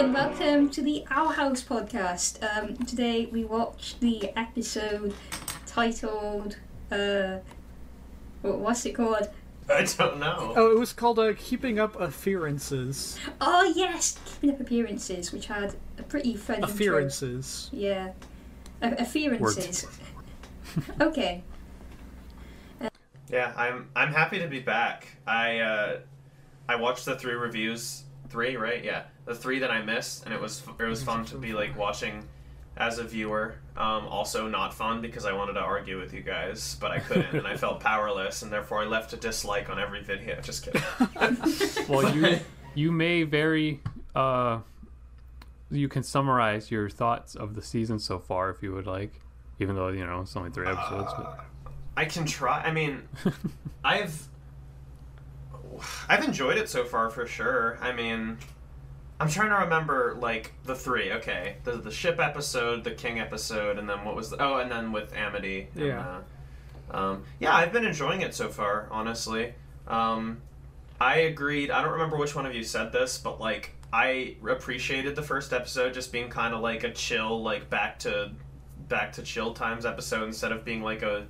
And welcome to the Owl House podcast. Um, today we watched the episode titled, uh, what- what's it called? I don't know. Oh, it was called uh, Keeping Up Appearances. Oh yes, Keeping Up Appearances, which had a pretty fun intro. Appearances. Yeah, a- appearances. okay. Yeah, I'm I'm happy to be back. I uh, I watched the three reviews, three right? Yeah, the three that I missed, and it was it was fun to be like watching as a viewer. Um, also not fun because I wanted to argue with you guys, but I couldn't, and I felt powerless, and therefore I left a dislike on every video. Just kidding. Well, you you may very uh, you can summarize your thoughts of the season so far if you would like, even though you know it's only three episodes. But I can try. I mean, I've I've enjoyed it so far for sure. I mean, I'm trying to remember like the three. Okay, the the ship episode, the king episode, and then what was the oh, and then with Amity. and, Yeah. uh, um, yeah, I've been enjoying it so far. Honestly, um, I agreed. I don't remember which one of you said this, but like I appreciated the first episode just being kind of like a chill, like back to back to chill times episode instead of being like a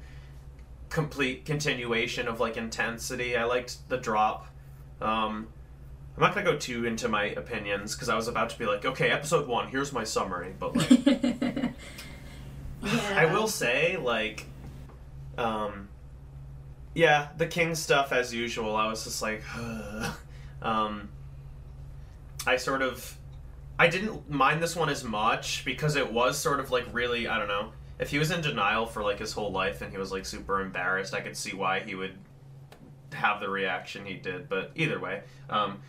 complete continuation of like intensity. I liked the drop. Um, I'm not gonna go too into my opinions because I was about to be like, okay, episode one, here's my summary. But like, Yeah. I will say, like, um, yeah, the king stuff as usual. I was just like, um, I sort of, I didn't mind this one as much because it was sort of like really, I don't know. If he was in denial for like his whole life and he was like super embarrassed, I could see why he would have the reaction he did. But either way, um,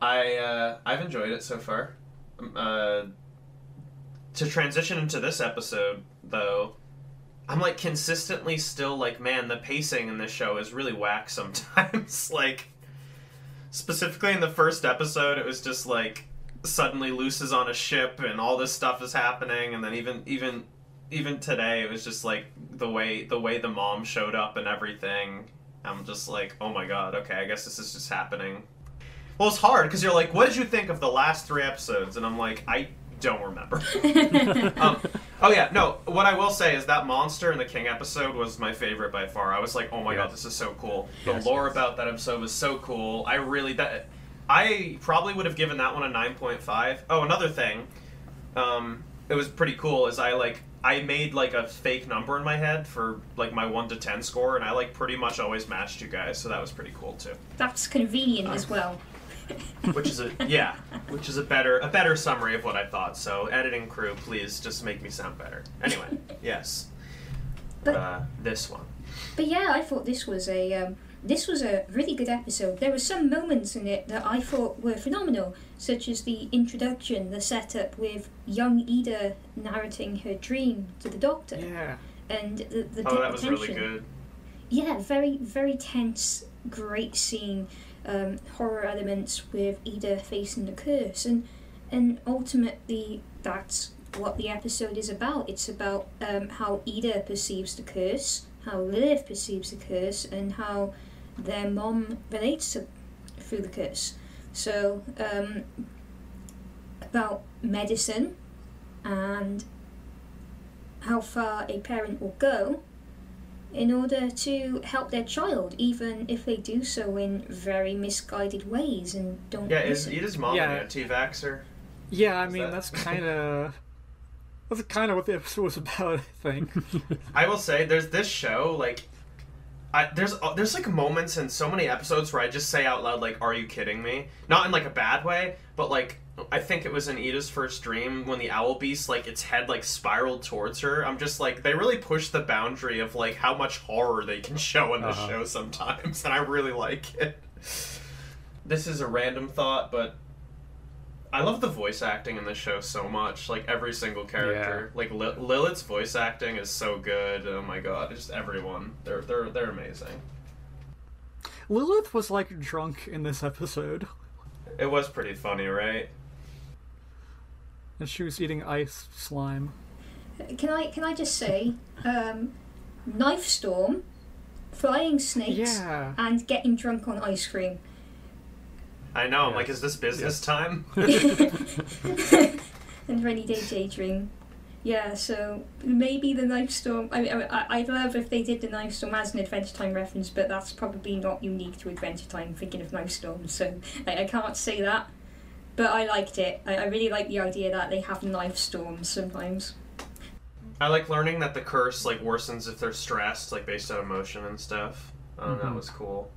I uh, I've enjoyed it so far. Um, Uh, to transition into this episode, though, I'm like consistently still like, man, the pacing in this show is really whack sometimes. like, specifically in the first episode, it was just like suddenly Luz is on a ship and all this stuff is happening, and then even even even today, it was just like the way the way the mom showed up and everything. I'm just like, oh my god, okay, I guess this is just happening. Well, it's hard because you're like, what did you think of the last three episodes? And I'm like, I don't remember. um, oh yeah, no. What I will say is that monster in the King episode was my favorite by far. I was like, oh my god, this is so cool. The Yes, lore yes. about that episode was so cool. I really that I probably would have given that one a nine point five. Oh, another thing, um, it was pretty cool. Is I like I made like a fake number in my head for like my one to ten score, and I like pretty much always matched you guys. So that was pretty cool too. That's convenient as well. Which is a yeah, which is a better a better summary of what I thought. So editing crew, please just make me sound better. Anyway, yes. But- uh, this one. But yeah, I thought this was a um, this was a really good episode. There were some moments in it that I thought were phenomenal, such as the introduction, the setup with young Eda narrating her dream to the doctor, Yeah. and the the Oh, that was tension. really good. Yeah, very very tense, great scene, um, horror elements with Eda facing the curse, and and ultimately that's what the episode is about. It's about um, how Eda perceives the curse, how Lilith perceives the curse, and how their mom relates to through the curse. So um, about medicine and how far a parent will go in order to help their child, even if they do so in very misguided ways and don't Yeah, is listen. Eda's mom Yeah. an anti-vaxxer? Yeah, I Is mean that- that's kind of that's kind of what the episode was about. I think. I will say, there's this show like. I, there's uh, there's like moments in so many episodes where I just say out loud like, "Are you kidding me?" Not in like a bad way, but like I think it was in Eda's first dream when the owl beast like its head like spiraled towards her. I'm just like they really push the boundary of like how much horror they can show in the Uh-huh. show sometimes, and I really like it. This is a random thought, but I love the voice acting in this show so much. Like every single character, like Li- Lilith's voice acting is so good. Oh my god, just everyone. They're they're they're amazing. Lilith was like drunk in this episode, It was pretty funny, right? and she was eating ice slime. Can I can I just say, um, knife storm, flying snakes, Yeah. and getting drunk on ice cream. I know. I'm like, is this business time? and rainy day daydream. Yeah, so maybe the knife storm. I mean, I, I'd love if they did the knife storm as an Adventure Time reference, but that's probably not unique to Adventure Time. Thinking of knife storm, so I, I can't say that. But I liked it. I, I really like the idea that they have knife storms sometimes. I like learning that the curse like worsens if they're stressed, like based on emotion and stuff. Um, That Mhm. was cool.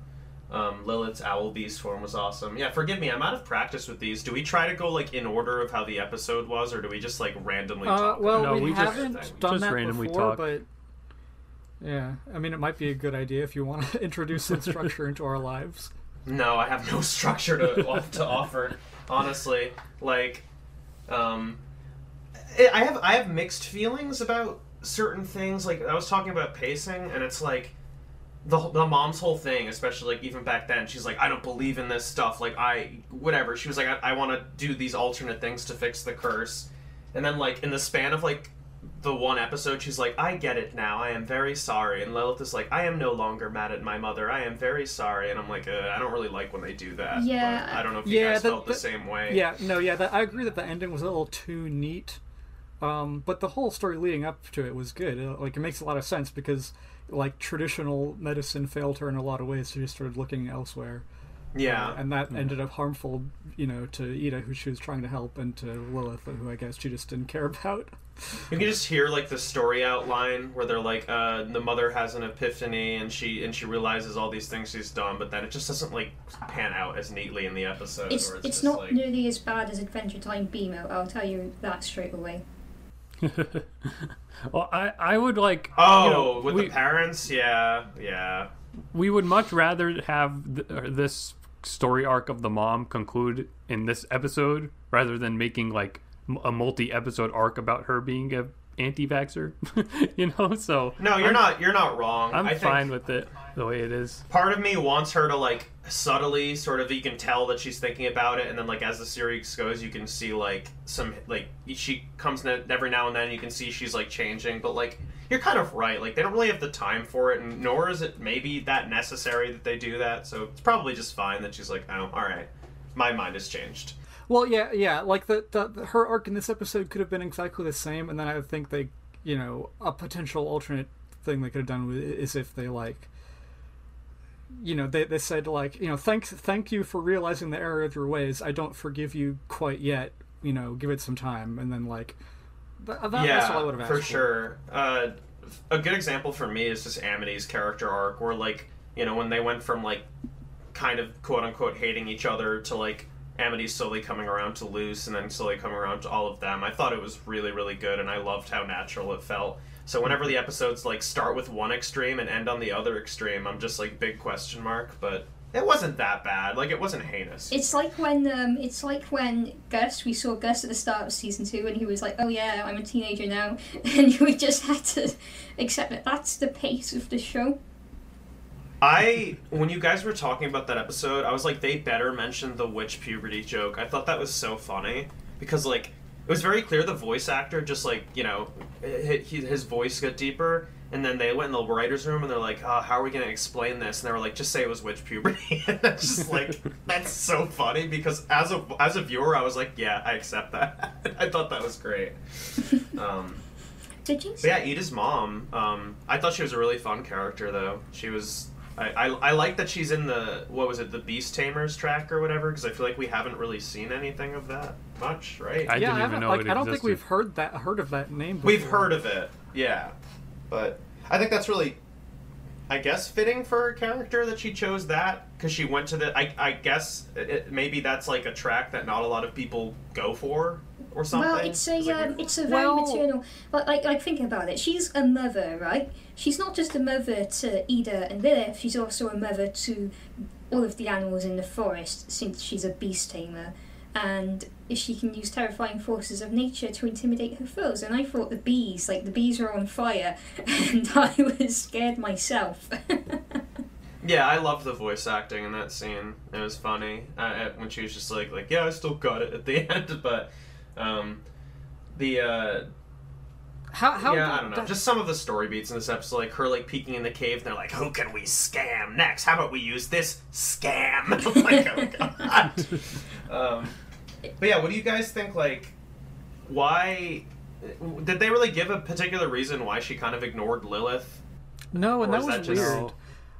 Um, Lilith's owl beast form was awesome. Yeah, forgive me, I'm out of practice with these. Do we try to go like in order of how the episode was, or do we just like randomly Uh, talk? well, No, we, we just- haven't Just done that randomly before, talk. but yeah, I mean, it might be a good idea if you want to introduce some structure into our lives. No, I have no structure to off to offer. Honestly, like, um, I I have I have mixed feelings about certain things. Like I was talking about pacing, and it's like the the mom's whole thing, especially like even back then. She's like, I don't believe in this stuff. Like I whatever. She was like, I, I want to do these alternate things to fix the curse, and then like in the span of like the one episode, she's like, I get it now. I am very sorry. And Lilith is like, I am no longer mad at my mother. I am very sorry. And I'm like, uh, I don't really like when they do that. Yeah. But I don't know if you Yeah, guys the- felt the, the- same way. Yeah, no, yeah, that, I agree that the ending was a little too neat. Um, but the whole story leading up to it was good. Uh, Like, it makes a lot of sense because, like, traditional medicine failed her in a lot of ways. So she started looking elsewhere. Yeah. Uh, and that ended up harmful, you know, to Eda, who she was trying to help, and to Lilith, who I guess she just didn't care about. You can just hear like the story outline where they're like, uh, the mother has an epiphany and she and she realizes all these things she's done, but then it just doesn't like pan out as neatly in the episode. It's where it's, just, not like, nearly as bad as Adventure Time BMO. I'll tell you that straight away. well, I I would like. Oh, you know, with we, the parents, yeah, yeah. we would much rather have th- this story arc of the mom conclude in this episode rather than making like a multi-episode arc about her being a anti-vaxxer you know so No, you're I'm, not. You're not wrong. i'm I fine with it the way it is part of me wants her to like subtly sort of you can tell that she's thinking about it and then like as the series goes you can see like some like she comes in every now and then you can see she's like changing but like you're kind of right like they don't really have the time for it and nor is it maybe that necessary that they do that so it's probably just fine that she's like oh all right my mind has changed Well, yeah, yeah. Like the, the, the her arc in this episode could have been exactly the same, and then I think they, you know, a potential alternate thing they could have done is if they like, you know, they they said like, you know, thanks, thank you for realizing the error of your ways. I don't forgive you quite yet. You know, give it some time, and then like, th- that, yeah that's all I would have asked for sure uh, a good example for me is just amity's character arc where like you know when they went from like kind of quote unquote hating each other to like amity slowly coming around to luz and then slowly coming around to all of them i thought it was really really good and i loved how natural it felt so whenever the episodes like start with one extreme and end on the other extreme i'm just like big question mark but it wasn't that bad like it wasn't heinous It's like when um, it's like when Gus. We saw Gus at the start of season two, and he was like, "Oh yeah, I'm a teenager now," and we just had to accept that that's the pace of the show. I when you guys were talking about that episode, I was like, they better mention the witch puberty joke. I thought that was so funny because like it was very clear the voice actor just like you know hi- hi- his voice got deeper, and then they went in the writers' room and they're like, oh, how are we gonna explain this? And they were like, just say it was witch puberty. and that's just like that's so funny because as a as a viewer, I was like, yeah, I accept that. I thought that was great. Um, Did you? but yeah, Eda's mom. Um, I thought she was a really fun character, though. She was. I, I, I like that she's in the what was it the Beast Tamers track or whatever because I feel like we haven't really seen anything of that much, right? I yeah, didn't I even know like, it I don't think we've heard that heard of that name. Before. We've heard of it, yeah, but I think that's really I guess fitting for her character that she chose that because she went to the. I, I guess it, it- maybe that's like a track that not a lot of people go for or something. Well, it's a like, um, it's a very Well- maternal. But like like think about it. She's a mother, right? She's not just a mother to Eda and Lilith. She's also a mother to all of the animals in the forest, since she's a beast tamer, and she can use terrifying forces of nature to intimidate her foes. And I thought the bees, like the bees, were on fire, and I was scared myself. Yeah, I loved the voice acting in that scene. It was funny uh, when she was just like, like, yeah, I still got it at the end, but um, the uh, How how yeah, I don't know. that- Just some of the story beats in this episode, like her like peeking in the cave, and they're like, "Who can we scam next? How about we use this scam?" I'm like, oh god. um, but yeah, what do you guys think? Like, why did they really give a particular reason why she kind of ignored Lilith? No, and Or that is was that just- weird.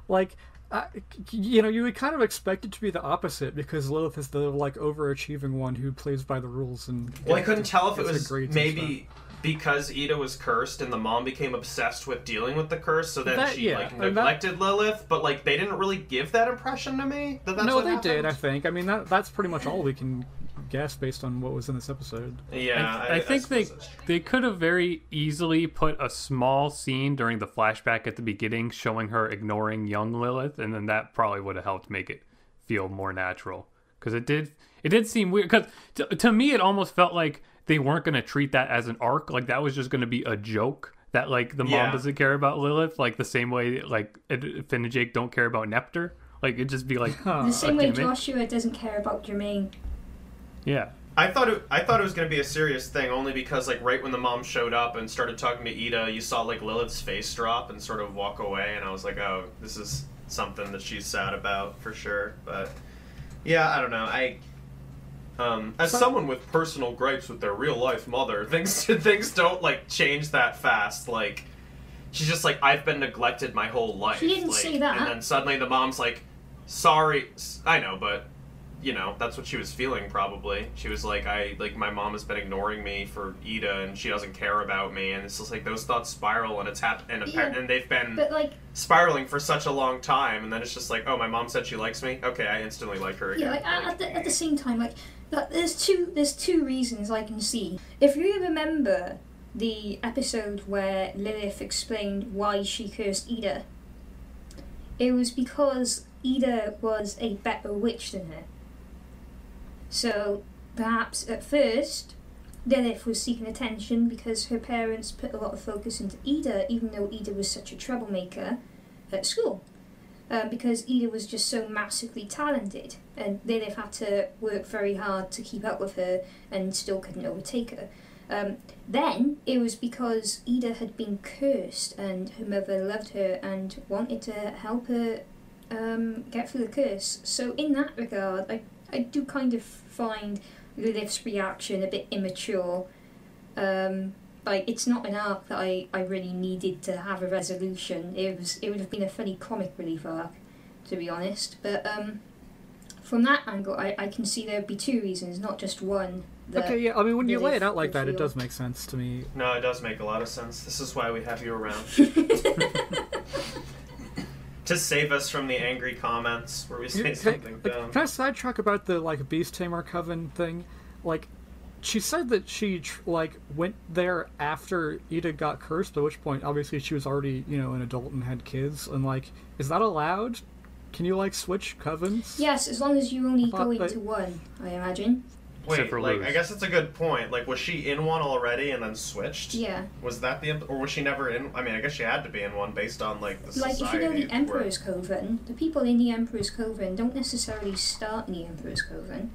Like, I, you know, you would kind of expect it to be the opposite because Lilith is the like overachieving one who plays by the rules and. Well, I couldn't tell if it was maybe because Eda was cursed and the mom became obsessed with dealing with the curse, so then That- she yeah, like and that- neglected Lilith. But like they didn't really give that impression to me. That that's No, what they did. I think. I mean, that that's pretty much all we can guess based on what was in this episode. Yeah, I, I think they suppose they could have very easily put a small scene during the flashback at the beginning showing her ignoring young Lilith, and then that probably would have helped make it feel more natural. Because it did it did seem weird. Because to, to me, it almost felt like they weren't going to treat that as an arc. Like that was just going to be a joke. That like the mom Yeah. doesn't care about Lilith, like the same way like Finn and Jake don't care about NEPTR. Like it'd just be like, the same way gimmick. Joshua doesn't care about Jermaine. Yeah, I thought it. I thought it was going to be a serious thing, only because like right when the mom showed up and started talking to Eda, you saw like Lilith's face drop and sort of walk away, and I was like, oh, this is something that she's sad about for sure. But yeah, I don't know. I. Um, as So- someone with personal gripes with their real life mother, things things don't like change that fast. Like she's just like I've been neglected my whole life. She didn't like, say that. And then suddenly the mom's like, "Sorry, I know, but you know that's what she was feeling probably. She was like, I like my mom has been ignoring me for Eda, and she doesn't care about me, and it's just like those thoughts spiral, and it's hap- and, Yeah, and they've been But like, spiraling for such a long time, and then it's just like, oh, my mom said she likes me. Okay, I instantly like her again. yeah, like at, at, the, at the same time, like that, there's two there's two reasons I can see. If you remember the episode where Lilith explained why she cursed Eda, it was because Eda was a better witch than her. So perhaps at first Lilith was seeking attention because her parents put a lot of focus into Eda, even though Eda was such a troublemaker at school. Um, because Eda was just so massively talented, and Lilith had to work very hard to keep up with her and still couldn't overtake her. Um, then it was because Eda had been cursed, and her mother loved her and wanted to help her um, get through the curse. So, in that regard, I, I do kind of find Lilith's reaction a bit immature. Um, like it's not an arc that I, I really needed to have a resolution. It was it would have been a funny comic relief arc, to be honest. But um, from that angle, I, I can see there'd be two reasons, not just one. Okay, yeah. I mean, when you lay it out like would that, it does make sense to me. No, it does make a lot of sense. This is why we have you around. to save us from the angry comments where we say Can, something I- dumb. can I sidetrack about the like Beast Tamer Coven thing? Like, she said that she like went there after Eda got cursed. At which point, obviously, she was already you know an adult and had kids. And like, is that allowed? Can you like switch covens? Yes, as long as you only go that- into one, I imagine. Wait, Except for like Luz. I guess it's a good point. Like, was she in one already and then switched? Yeah. Was that the or was she never in? I mean, I guess she had to be in one based on like the Like if you know the where- Emperor's Coven, the people in the Emperor's Coven don't necessarily start in the Emperor's Coven.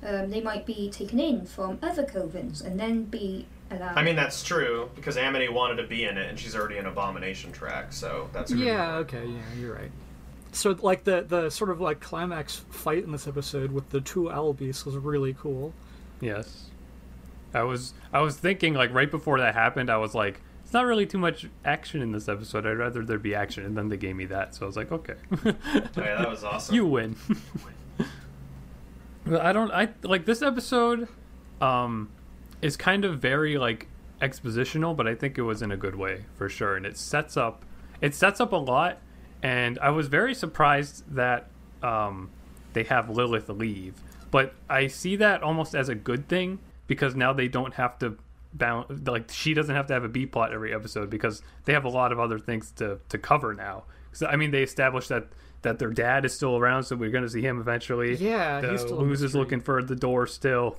Um, they might be taken in from other covens and then be allowed. I mean, that's true because Amity wanted to be in it, and she's already in Abomination track, so that's a good Yeah. point. Okay. Yeah. You're right. So like the the sort of like climax fight in this episode with the two owl beasts was really cool. Yes. I was I was thinking like right before that happened, I was like, it's not really too much action in this episode. I'd rather there be action, and then they gave me that, so I was like, okay, Oh, yeah, that was awesome. you win. but I don't. I like this episode. Um, is kind of very like expositional, but I think it was in a good way for sure, and it sets up it sets up a lot, and I was very surprised that um, they have Lilith leave. But I see that almost as a good thing because now they don't have to bound like she doesn't have to have a B plot every episode because they have a lot of other things to to cover now. So I mean, they established that that their dad is still around, so we're going to see him eventually. Yeah, the he's still in Luz is looking for the door still.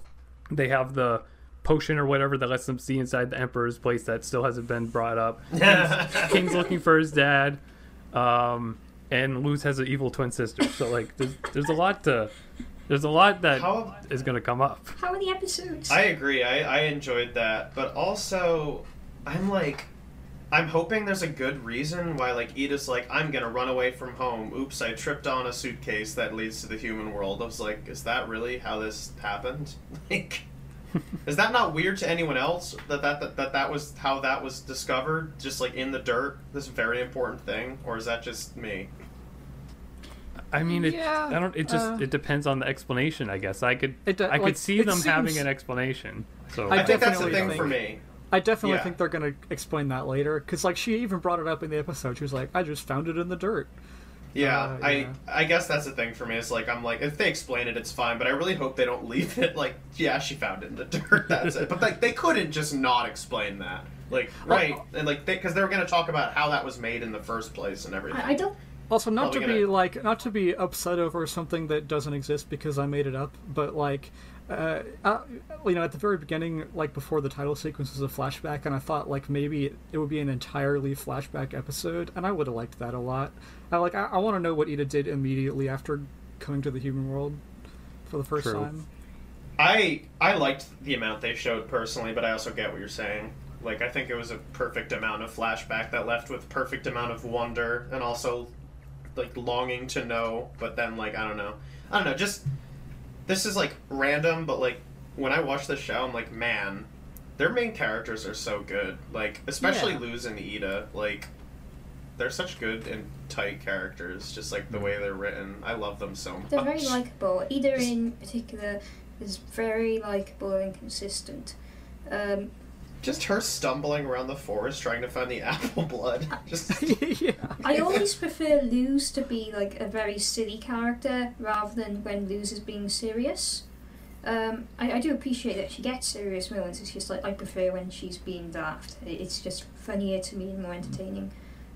They have the potion or whatever that lets them see inside the Emperor's place that still hasn't been brought up. King's, King's looking for his dad, um, and Luz has an evil twin sister. So like, there's there's a lot to there's a lot that is How- going to come up. How are the episodes? I agree. I, I enjoyed that, but also I'm like I'm hoping there's a good reason why like Eda's like I'm gonna run away from home. Oops, I tripped on a suitcase that leads to the human world. I was like, is that really how this happened? Like, is that not weird to anyone else that that, that that that was how that was discovered? Just like in the dirt, this very important thing, or is that just me? I mean, it, Yeah, I don't. It just uh, it depends on the explanation, I guess. I could It do- I could like, see it them having an explanation. So I I, think that's the definitely thing think- for me. I definitely Yeah. think they're going to explain that later because, like, she even brought it up in the episode. She was like, "I just found it in the dirt." Yeah, Uh, I yeah. I guess that's the thing for me. Is like I'm like if they explain it, it's fine. But I really hope they don't leave it like yeah, she found it in the dirt. That's it. But like they couldn't just not explain that. Like right and like because they, were going to talk about how that was made in the first place and everything. I, I don't. Also, not to Probably be gonna- like, not to be upset over something that doesn't exist because I made it up, but like, uh, uh, you know, at the very beginning, like before the title sequence was a flashback, and I thought like maybe it, it would be an entirely flashback episode, and I would have liked that a lot. I like, I, I want to know what Eda did immediately after coming to the human world for the first True. time. I I liked the amount they showed personally, but I also get what you're saying. Like I think it was a perfect amount of flashback that left with perfect amount of wonder and also like longing to know, but then like I don't know. I don't know, just this is like random, but like when I watch the show I'm like, man, their main characters are so good. Like especially Yeah. Luz and Eda, like they're such good and tight characters, just like the way they're written. I love them so much. They're very likable. Eda in particular is very likable and consistent. Um, Just her stumbling around the forest trying to find the apple blood. Just yeah. I always prefer Luz to be like a very silly character rather than when Luz is being serious. Um, I, I do appreciate that she gets serious moments. It's just like I prefer when she's being daft. It- It's just funnier to me and more entertaining.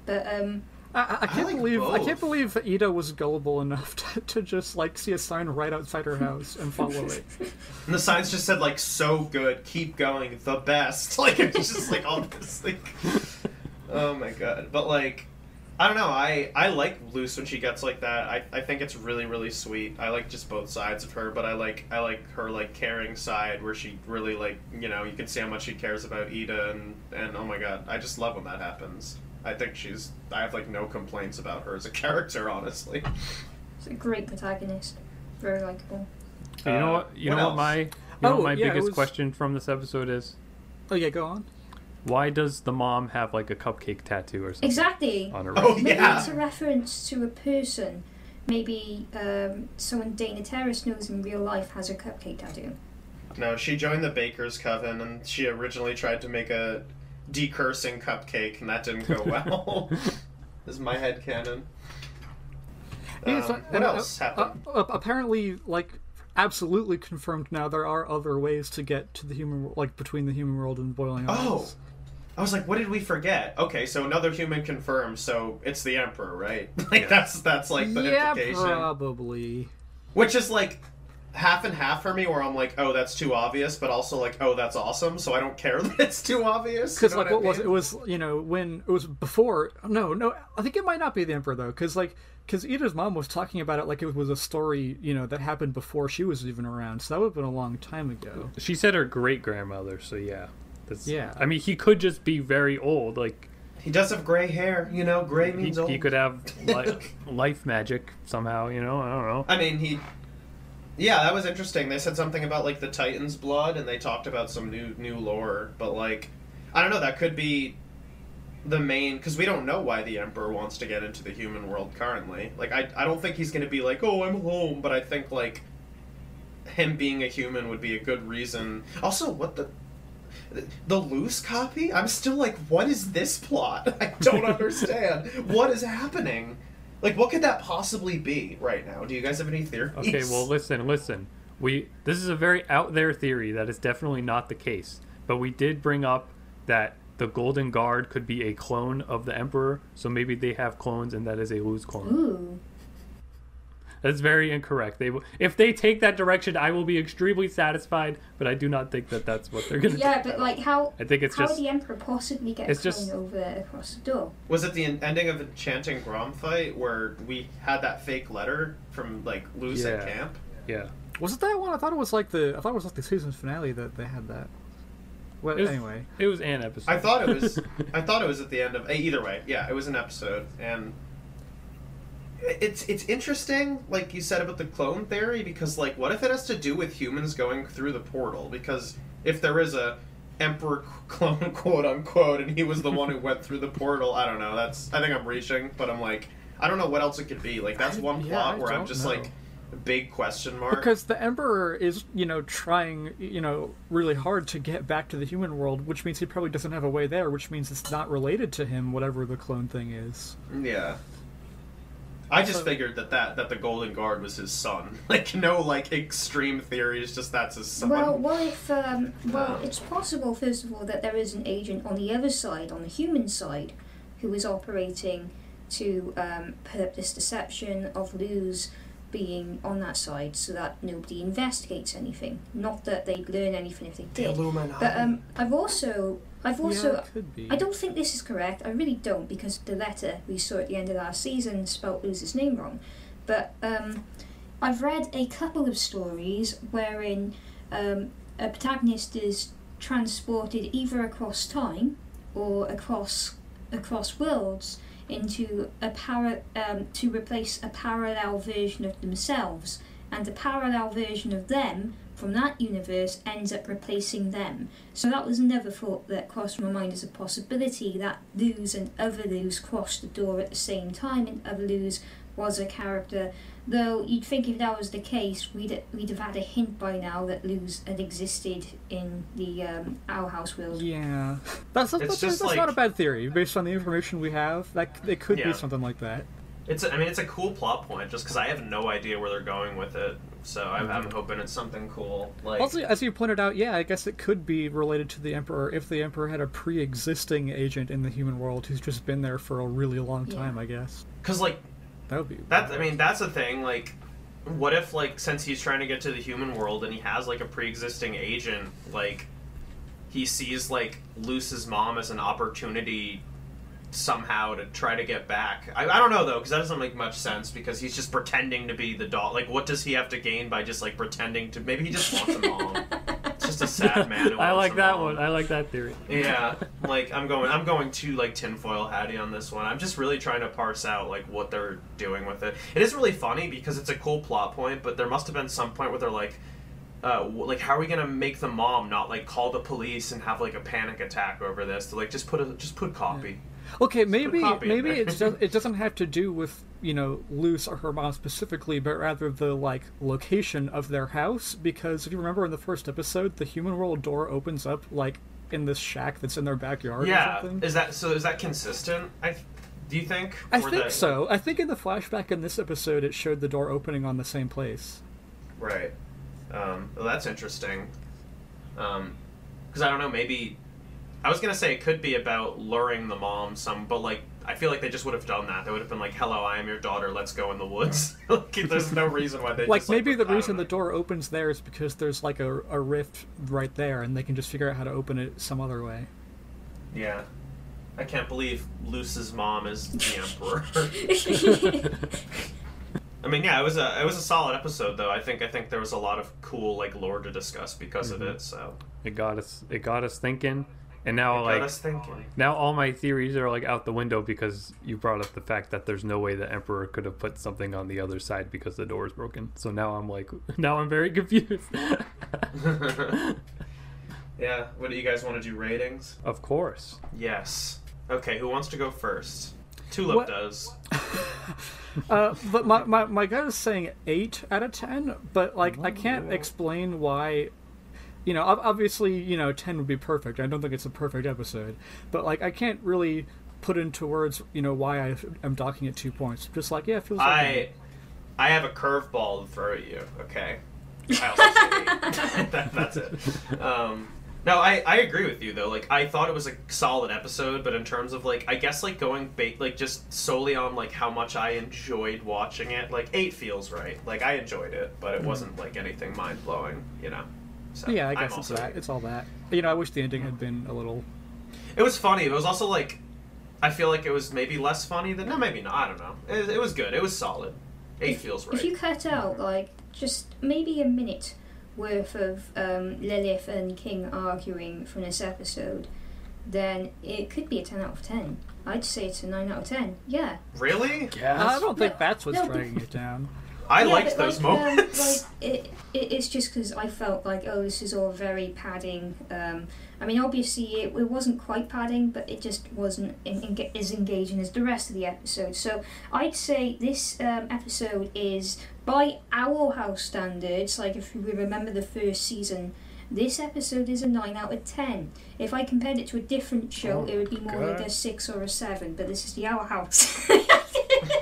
But um, I, I- I can't like believe I can't believe Eda was gullible enough to, to just like see a sign right outside her house and follow it. and the signs just said like so good, keep going, the best. Like it's just like all this like Oh my god. But like I don't know, I, I like Luz when she gets like that. I, I think it's really, really sweet. I like just both sides of her, but I like I like her like caring side where she really like you know, you can see how much she cares about Eda and, and oh my god, I just love when that happens. I think she's I have like no complaints about her as a character, honestly. it's a great protagonist. Very likable. you know Uh, what? You what know what my you know Oh, what my yeah, biggest was- question from this episode is? Oh yeah, go on. Why does the mom have like a cupcake tattoo or something Exactly. on her? Oh wrist? Maybe it's a reference to a person. Maybe um, someone Dana Terrace knows in real life has a cupcake tattoo. No, she joined the Baker's Coven, and she originally tried to make a decursing cupcake, and that didn't go well. this is my head canon. Yeah, so- what and, uh, else uh, happened? uh, apparently, like, absolutely confirmed now. There are other ways to get to the human, like, between the human world and Boiling oh, Isles. I was like, what did we forget? Okay, so another human confirmed. So it's the Emperor, right? like that's that's like the yeah, implication, probably. which is like half and half for me. Where I'm like, oh, that's too obvious, but also like, oh, that's awesome. So I don't care that it's too obvious. you Because know like, I what was mean? it? Was you know when it was before? No, no. I think it might not be the Emperor though, because like, because Eda's mom was talking about it like it was a story, you know, that happened before she was even around. So that would have been a long time ago. She said her great grandmother, so yeah. That's, Yeah. I mean, he could just be very old. Like He does have gray hair, you know. Gray he, means old. he could have li- life magic somehow. You know, I don't know. I mean, he. Yeah, that was interesting. They said something about like the Titan's blood, and they talked about some new new lore. But like, I don't know. That could be the main because we don't know why the Emperor wants to get into the human world currently. Like, I I don't think he's going to be like, oh, I'm home. But I think like him being a human would be a good reason. Also, what the. The loose copy? I'm still like, what is this plot? I don't understand. what is happening? Like, what could that possibly be right now? Do you guys have any theories? Okay, well, listen, listen. We this is a very out there theory that is definitely not the case, but we did bring up that the Golden Guard could be a clone of the Emperor, so maybe they have clones and that is a loose clone. Ooh. That's very incorrect. They will, if they take that direction, I will be extremely satisfied, but I do not think that that's what they're going to Yeah, do. but like how I think it's how just would the Emperor possibly get it's clone just- over across the door? Was it the ending of the Chanting Grom fight where we had that fake letter from like Luz at camp? yeah. Was it that one? I thought it was like the I thought it was like the season finale that they had that. Well, It was- anyway, It was an episode. I thought it was. I thought it was at the end of. eh, Either way, yeah, it was an episode, and it's it's interesting, like you said about the clone theory, because like, what if it has to do with humans going through the portal? Because if there is a emperor clone, quote unquote, and he was the one who went through the portal, I don't know. That's I think I'm reaching, but I'm like, I don't know what else it could be. Like that's I- one plot I where I'm just know. like, big question mark. because the Emperor is you know trying you know really hard to get back to the human world, which means he probably doesn't have a way there, which means it's not related to him, whatever the clone thing is. Yeah. I just So- figured that, that that the Golden Guard was his son. Like no like extreme theories, just that's his son. Well, what if? Um, well, Um. it's possible, first of all, that there is an agent on the other side, on the human side, who is operating to um, put up this deception of Luz being on that side, so that nobody investigates anything. Not that they'd learn anything if they did. Illuminati. But um, I've also, I've also, yeah, it could be. I don't think this is correct. I really don't because the letter we saw at the end of last season spelt Luz's name wrong. But um, I've read a couple of stories wherein um, a protagonist is transported either across time or across across worlds into a para um, to replace a parallel version of themselves, and a parallel version of them from that universe ends up replacing them. So that was never thought that crossed my mind as a possibility that Luz and other Luz crossed the door at the same time, and other Luz was a character. Though you'd think if that was the case, we'd we'd have had a hint by now that Luz had existed in the um, Owl House world. Yeah, that's that's, It's that's, just that's not a like- bad theory based on the information we have. That it could Yeah. be something like that. It's a, I mean it's a cool plot point just because I have no idea where they're going with it. So I'm, I'm hoping it's something cool. Like Also, as you pointed out, yeah, I guess it could be related to the Emperor if the Emperor had a pre-existing agent in the human world who's just been there for a really long Yeah. time. I guess because like that would be that I mean that's the thing. Like what if like since he's trying to get to the human world and he has like a pre-existing agent like he sees like Luz's mom as an opportunity somehow to try to get back. I, I don't know though because that doesn't make much sense because he's just pretending to be the doll. Like what does he have to gain by just like pretending to? Maybe he just wants a mom. it's just a sad man. Who I like a that mom. one. I like that theory. Yeah, like I'm going, I'm going to like tinfoil hattie on this one. I'm just really trying to parse out like what they're doing with it. It is really funny because it's a cool plot point, but there must have been some point where they're like, uh, like how are we gonna make the mom not like call the police and have like a panic attack over this? To like just put a just put copy. Okay, maybe maybe there. it's just, it doesn't have to do with you know Luz or her mom specifically, but rather the like location of their house. Because if you remember in the first episode, the human world door opens up like in this shack that's in their backyard or Yeah, something. is that so? Is that consistent? I do you think? I think that- so. I think in the flashback in this episode, it showed the door opening on the same place. Right. Um, well, that's interesting. Because I don't know, maybe I was gonna say it could be about luring the mom some, but like I feel like they just would have done that. They would have been like, "Hello, I am your daughter. Let's go in the woods." like, there's no reason why they Like just, maybe the reason the door opens there is because there's like a, a rift right there, and they can just figure out how to open it some other way. Yeah. I can't believe Luz's mom is the emperor. I mean, yeah, it was a it was a solid episode though. I think I think there was a lot of cool like lore to discuss because Mm-hmm. of it. So It got us. It got us thinking, and now got like thinking. now all my theories are like out the window because you brought up the fact that there's no way the emperor could have put something on the other side because the door is broken. So now I'm like, now I'm very confused. yeah. What do you guys want to do? Ratings? of course. Yes. Okay, who wants to go first? Tulip What- does. Uh, but my, my, my gut is saying 8 out of 10, but, like, I can't explain why. You know, obviously, you know, 10 would be perfect. I don't think it's a perfect episode. But, like, I can't really put into words, you know, why I am docking at two points. Just like yeah, it feels like I I have a curveball to throw at you. Okay. I also say eight. that, that's it. Um, no, I, I agree with you though. Like I thought it was a solid episode, but in terms of like I guess like going ba- like just solely on like how much I enjoyed watching it, like eight feels right. Like I enjoyed it, but it wasn't like anything mind blowing, you know. So yeah, I guess it's also that. eight. It's all that. You know, I wish the ending had been a little. It was funny. But it was also like I feel like it was maybe less funny than no, maybe not. I don't know. It, it was good. It was solid. Eight feels right. If you cut out like just maybe a minute worth of um, Lilith and King arguing from this episode, then it could be a ten out of ten. I'd say it's a nine out of ten. Yeah. Really? Yeah. I don't think No, that's what's no, dragging it down. I yeah, liked those like, moments. Um, like it, it, it's just because I felt like oh this is all very padding. Um, I mean obviously it, it wasn't quite padding, but it just wasn't in, in, as engaging as the rest of the episode. So I'd say this um, episode is by Owl House standards. Like if we remember the first season. This episode is a 9 out of 10. If I compared it to a different show, Oh, it would be more like a 6 or a 7, but this is the Owl House.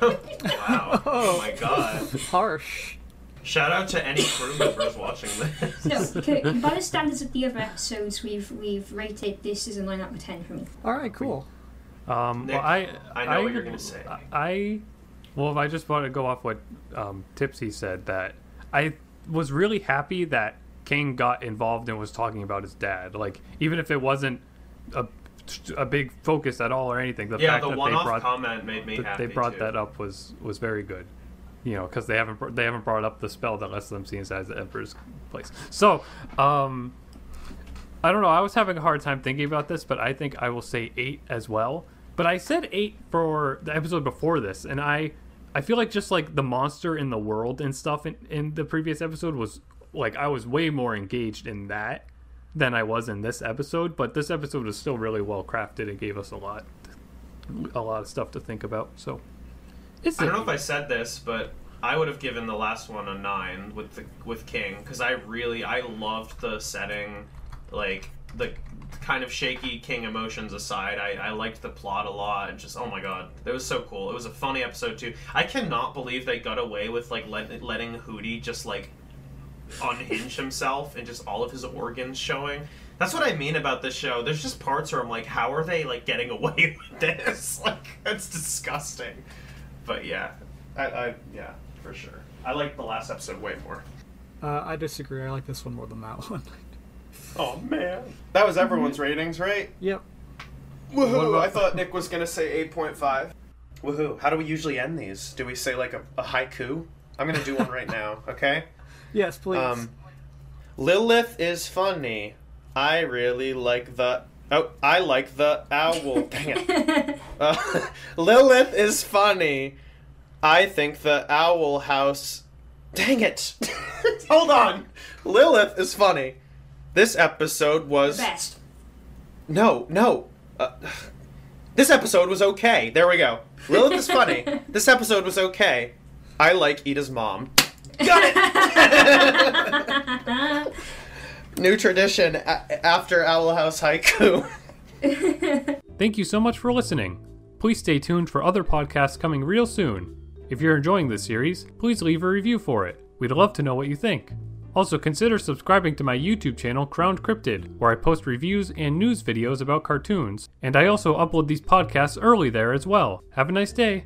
wow. Oh my god. Harsh. Shout out to any crew members watching this. No, okay, by the standards of the other episodes, we've we've rated this as a nine out of ten for me. All right, cool. Um, Nick, well, I I know what you're gonna say. I well, if I just want to go off what um, Tipsy said, that I was really happy that Kane got involved and was talking about his dad. Like, even if it wasn't a a big focus at all or anything, the yeah, fact the that they brought comment made me that happy. they brought too. that up was was very good. You know, because they haven't they haven't brought up the spell that lets them see inside the Emperor's place. So, um, I don't know. I was having a hard time thinking about this, but I think I will say eight as well. But I said eight for the episode before this, and I I feel like just like the monster in the world and stuff in, in the previous episode was like I was way more engaged in that than I was in this episode. But this episode was still really well crafted and gave us a lot a lot of stuff to think about. So it's I don't know if I said this, but I would have given the last one a nine with the with King because I really I loved the setting, like the kind of shaky King emotions aside. I, I liked the plot a lot and just oh my god, it was so cool. It was a funny episode too. I cannot believe they got away with like let, letting Hooty just like unhinge himself and just all of his organs showing. That's what I mean about this show. There's just parts where I'm like, how are they like getting away with this? Like, it's disgusting. But yeah, I, I yeah, for sure. I like the last episode way more. Uh, I disagree. I like this one more than that one. Oh man, that was everyone's ratings, right? yep. Woohoo! about- I thought Nick was gonna say eight point five. Woohoo! How do we usually end these? Do we say like a, a haiku? I'm gonna do one right now. Okay. Yes, please. Um, Lilith is funny. I really like the. Oh, I like the owl. Dang it. Uh, Lilith is funny. I think the owl house. Dang it. Hold on. Lilith is funny. This episode was. Best. No, no. Uh, this episode was okay. There we go. Lilith is funny. this episode was okay. I like Eda's mom. Got it! New tradition a- after Owl House Haiku. Thank you so much for listening. Please stay tuned for other podcasts coming real soon. If you're enjoying this series, please leave a review for it. We'd love to know what you think. Also, consider subscribing to my YouTube channel, Crowned Cryptid, where I post reviews and news videos about cartoons. And I also upload these podcasts early there as well. Have a nice day.